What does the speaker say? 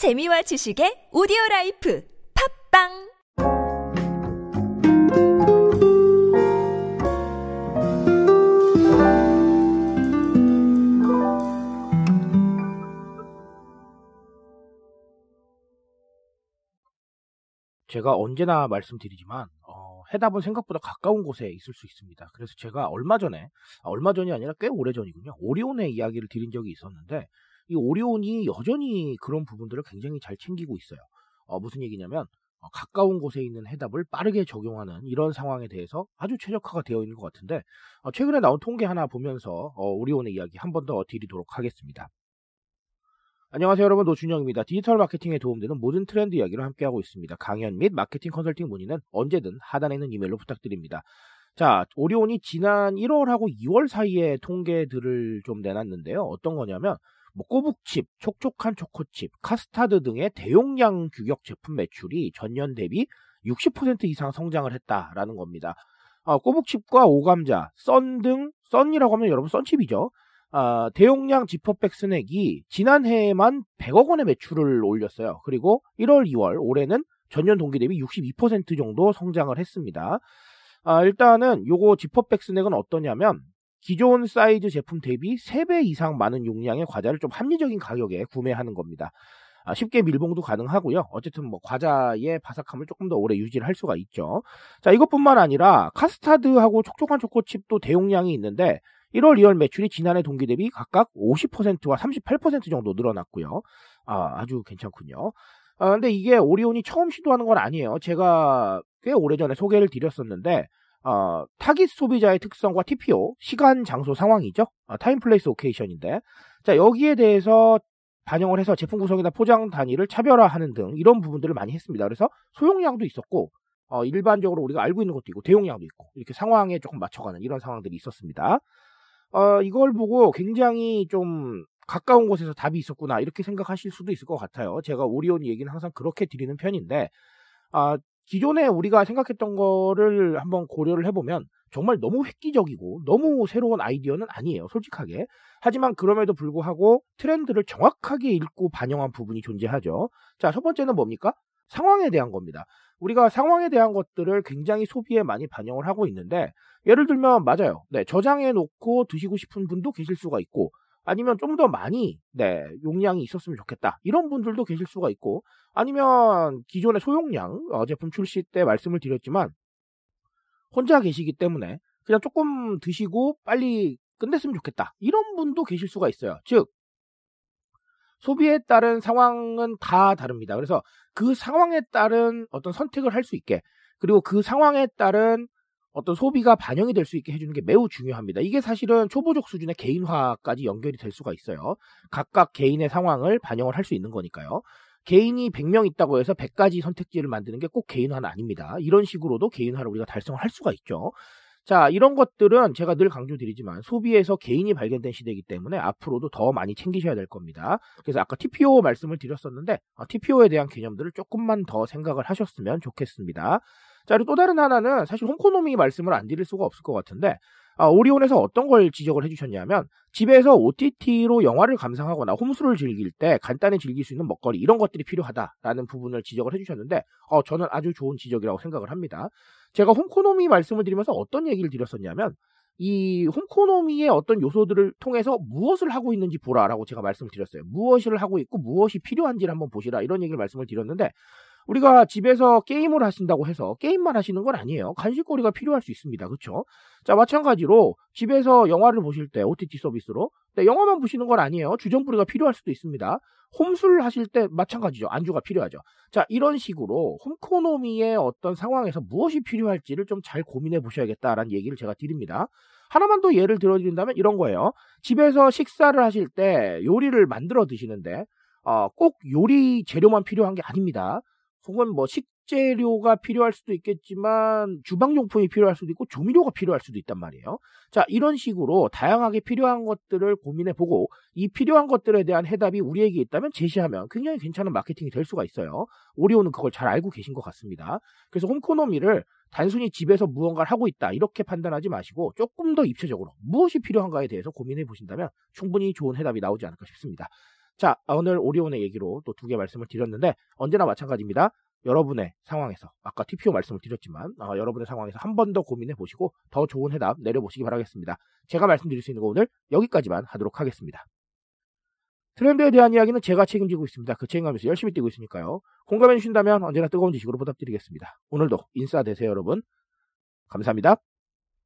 재미와 지식의 오디오 라이프 팟빵 제가 언제나 말씀드리지만 어, 해답은 생각보다 가까운 곳에 있을 수 있습니다. 그래서 제가 얼마 전에 아, 얼마 전이 아니라 꽤 오래 전이군요. 오리온의 이야기를 드린 적이 있었는데 이 오리온이 여전히 그런 부분들을 굉장히 잘 챙기고 있어요. 어, 무슨 얘기냐면 어, 가까운 곳에 있는 해답을 빠르게 적용하는 이런 상황에 대해서 아주 최적화가 되어 있는 것 같은데 어, 최근에 나온 통계 하나 보면서 어, 오리온의 이야기 한 번 더 드리도록 하겠습니다. 안녕하세요 여러분 노준영입니다. 디지털 마케팅에 도움되는 모든 트렌드 이야기를 함께하고 있습니다. 강연 및 마케팅 컨설팅 문의는 언제든 하단에 있는 이메일로 부탁드립니다. 자 오리온이 지난 1월하고 2월 사이에 통계들을 좀 내놨는데요. 어떤 거냐면 뭐 꼬북칩, 촉촉한 초코칩, 카스타드 등의 대용량 규격 제품 매출이 전년 대비 60% 이상 성장을 했다라는 겁니다. 아, 꼬북칩과 오감자, 썬 등, 썬이라고 하면 여러분 썬칩이죠. 아, 대용량 지퍼백 스낵이 지난해에만 100억 원의 매출을 올렸어요. 그리고 1월, 2월 올해는 전년 동기 대비 62% 정도 성장을 했습니다. 아, 일단은 요거 지퍼백 스낵은 어떠냐면 기존 사이즈 제품 대비 3배 이상 많은 용량의 과자를 좀 합리적인 가격에 구매하는 겁니다. 아, 쉽게 밀봉도 가능하고요. 어쨌든 뭐 과자의 바삭함을 조금 더 오래 유지를 할 수가 있죠. 자, 이것뿐만 아니라 카스타드하고 촉촉한 초코칩도 대용량이 있는데 1월, 2월 매출이 지난해 동기 대비 각각 50%와 38% 정도 늘어났고요. 아, 아주 괜찮군요. 아, 근데 이게 오리온이 처음 시도하는 건 아니에요. 제가 꽤 오래전에 소개를 드렸었는데, 어, 타깃 소비자의 특성과 TPO, 시간, 장소, 상황이죠. 어, time, place, occasion인데. 자, 여기에 대해서 반영을 해서 제품 구성이나 포장 단위를 차별화하는 등 이런 부분들을 많이 했습니다. 그래서 소용량도 있었고, 어, 일반적으로 우리가 알고 있는 것도 있고, 대용량도 있고, 이렇게 상황에 조금 맞춰가는 이런 상황들이 있었습니다. 어, 이걸 보고 굉장히 좀 가까운 곳에서 답이 있었구나 이렇게 생각하실 수도 있을 것 같아요. 제가 오리온 얘기는 항상 그렇게 드리는 편인데 아, 기존에 우리가 생각했던 거를 한번 고려를 해보면 정말 너무 획기적이고 너무 새로운 아이디어는 아니에요. 솔직하게. 하지만 그럼에도 불구하고 트렌드를 정확하게 읽고 반영한 부분이 존재하죠. 자, 첫 번째는 뭡니까? 상황에 대한 겁니다. 우리가 상황에 대한 것들을 굉장히 소비에 많이 반영을 하고 있는데 예를 들면 맞아요. 네, 저장해 놓고 드시고 싶은 분도 계실 수가 있고 아니면 좀 더 많이 네, 용량이 있었으면 좋겠다. 이런 분들도 계실 수가 있고 아니면 기존의 소용량 어, 제품 출시 때 말씀을 드렸지만 혼자 계시기 때문에 그냥 조금 드시고 빨리 끝냈으면 좋겠다. 이런 분도 계실 수가 있어요. 즉 소비에 따른 상황은 다 다릅니다. 그래서 그 상황에 따른 어떤 선택을 할 수 있게 그리고 그 상황에 따른 어떤 소비가 반영이 될 수 있게 해주는 게 매우 중요합니다. 이게 사실은 초보적 수준의 개인화까지 연결이 될 수가 있어요. 각각 개인의 상황을 반영을 할 수 있는 거니까요. 개인이 100명 있다고 해서 100가지 선택지를 만드는 게 꼭 개인화는 아닙니다. 이런 식으로도 개인화를 우리가 달성을 할 수가 있죠. 자, 이런 것들은 제가 늘 강조드리지만 소비에서 개인이 발견된 시대이기 때문에 앞으로도 더 많이 챙기셔야 될 겁니다. 그래서 아까 TPO 말씀을 드렸었는데 TPO에 대한 개념들을 조금만 더 생각을 하셨으면 좋겠습니다. 자, 그리고 또 다른 하나는 사실 홍코노미 말씀을 안 드릴 수가 없을 것 같은데 아, 오리온에서 어떤 걸 지적을 해주셨냐면 집에서 OTT로 영화를 감상하거나 홈술을 즐길 때 간단히 즐길 수 있는 먹거리 이런 것들이 필요하다라는 부분을 지적을 해주셨는데 어, 저는 아주 좋은 지적이라고 생각을 합니다. 제가 홈코노미 말씀을 드리면서 어떤 얘기를 드렸었냐면 이 홈코노미의 어떤 요소들을 통해서 무엇을 하고 있는지 보라라고 제가 말씀을 드렸어요. 무엇을 하고 있고 무엇이 필요한지를 한번 보시라 이런 얘기를 말씀을 드렸는데 우리가 집에서 게임을 하신다고 해서 게임만 하시는 건 아니에요. 간식거리가 필요할 수 있습니다. 그렇죠? 자, 마찬가지로 집에서 영화를 보실 때 OTT 서비스로 네, 영화만 보시는 건 아니에요. 주전부리가 필요할 수도 있습니다. 홈술 하실 때 마찬가지죠. 안주가 필요하죠. 자, 이런 식으로 홈코노미의 어떤 상황에서 무엇이 필요할지를 좀 잘 고민해 보셔야겠다라는 얘기를 제가 드립니다. 하나만 더 예를 들어드린다면 이런 거예요. 집에서 식사를 하실 때 요리를 만들어 드시는데 어, 꼭 요리 재료만 필요한 게 아닙니다. 혹은 뭐 식재료가 필요할 수도 있겠지만 주방용품이 필요할 수도 있고 조미료가 필요할 수도 있단 말이에요. 자, 이런 식으로 다양하게 필요한 것들을 고민해 보고 이 필요한 것들에 대한 해답이 우리에게 있다면 제시하면 굉장히 괜찮은 마케팅이 될 수가 있어요. 오리오는 그걸 잘 알고 계신 것 같습니다. 그래서 홈코노미를 단순히 집에서 무언가를 하고 있다 이렇게 판단하지 마시고 조금 더 입체적으로 무엇이 필요한가에 대해서 고민해 보신다면 충분히 좋은 해답이 나오지 않을까 싶습니다. 자, 오늘 오리온의 얘기로 또 두 개 말씀을 드렸는데 언제나 마찬가지입니다. 여러분의 상황에서 아까 TPO 말씀을 드렸지만 어, 여러분의 상황에서 한 번 더 고민해 보시고 더 좋은 해답 내려보시기 바라겠습니다. 제가 말씀드릴 수 있는 거 오늘 여기까지만 하도록 하겠습니다. 트렌드에 대한 이야기는 제가 책임지고 있습니다. 그 책임감에서 열심히 뛰고 있으니까요. 공감해 주신다면 언제나 뜨거운 지식으로 보답드리겠습니다. 오늘도 인싸 되세요 여러분. 감사합니다.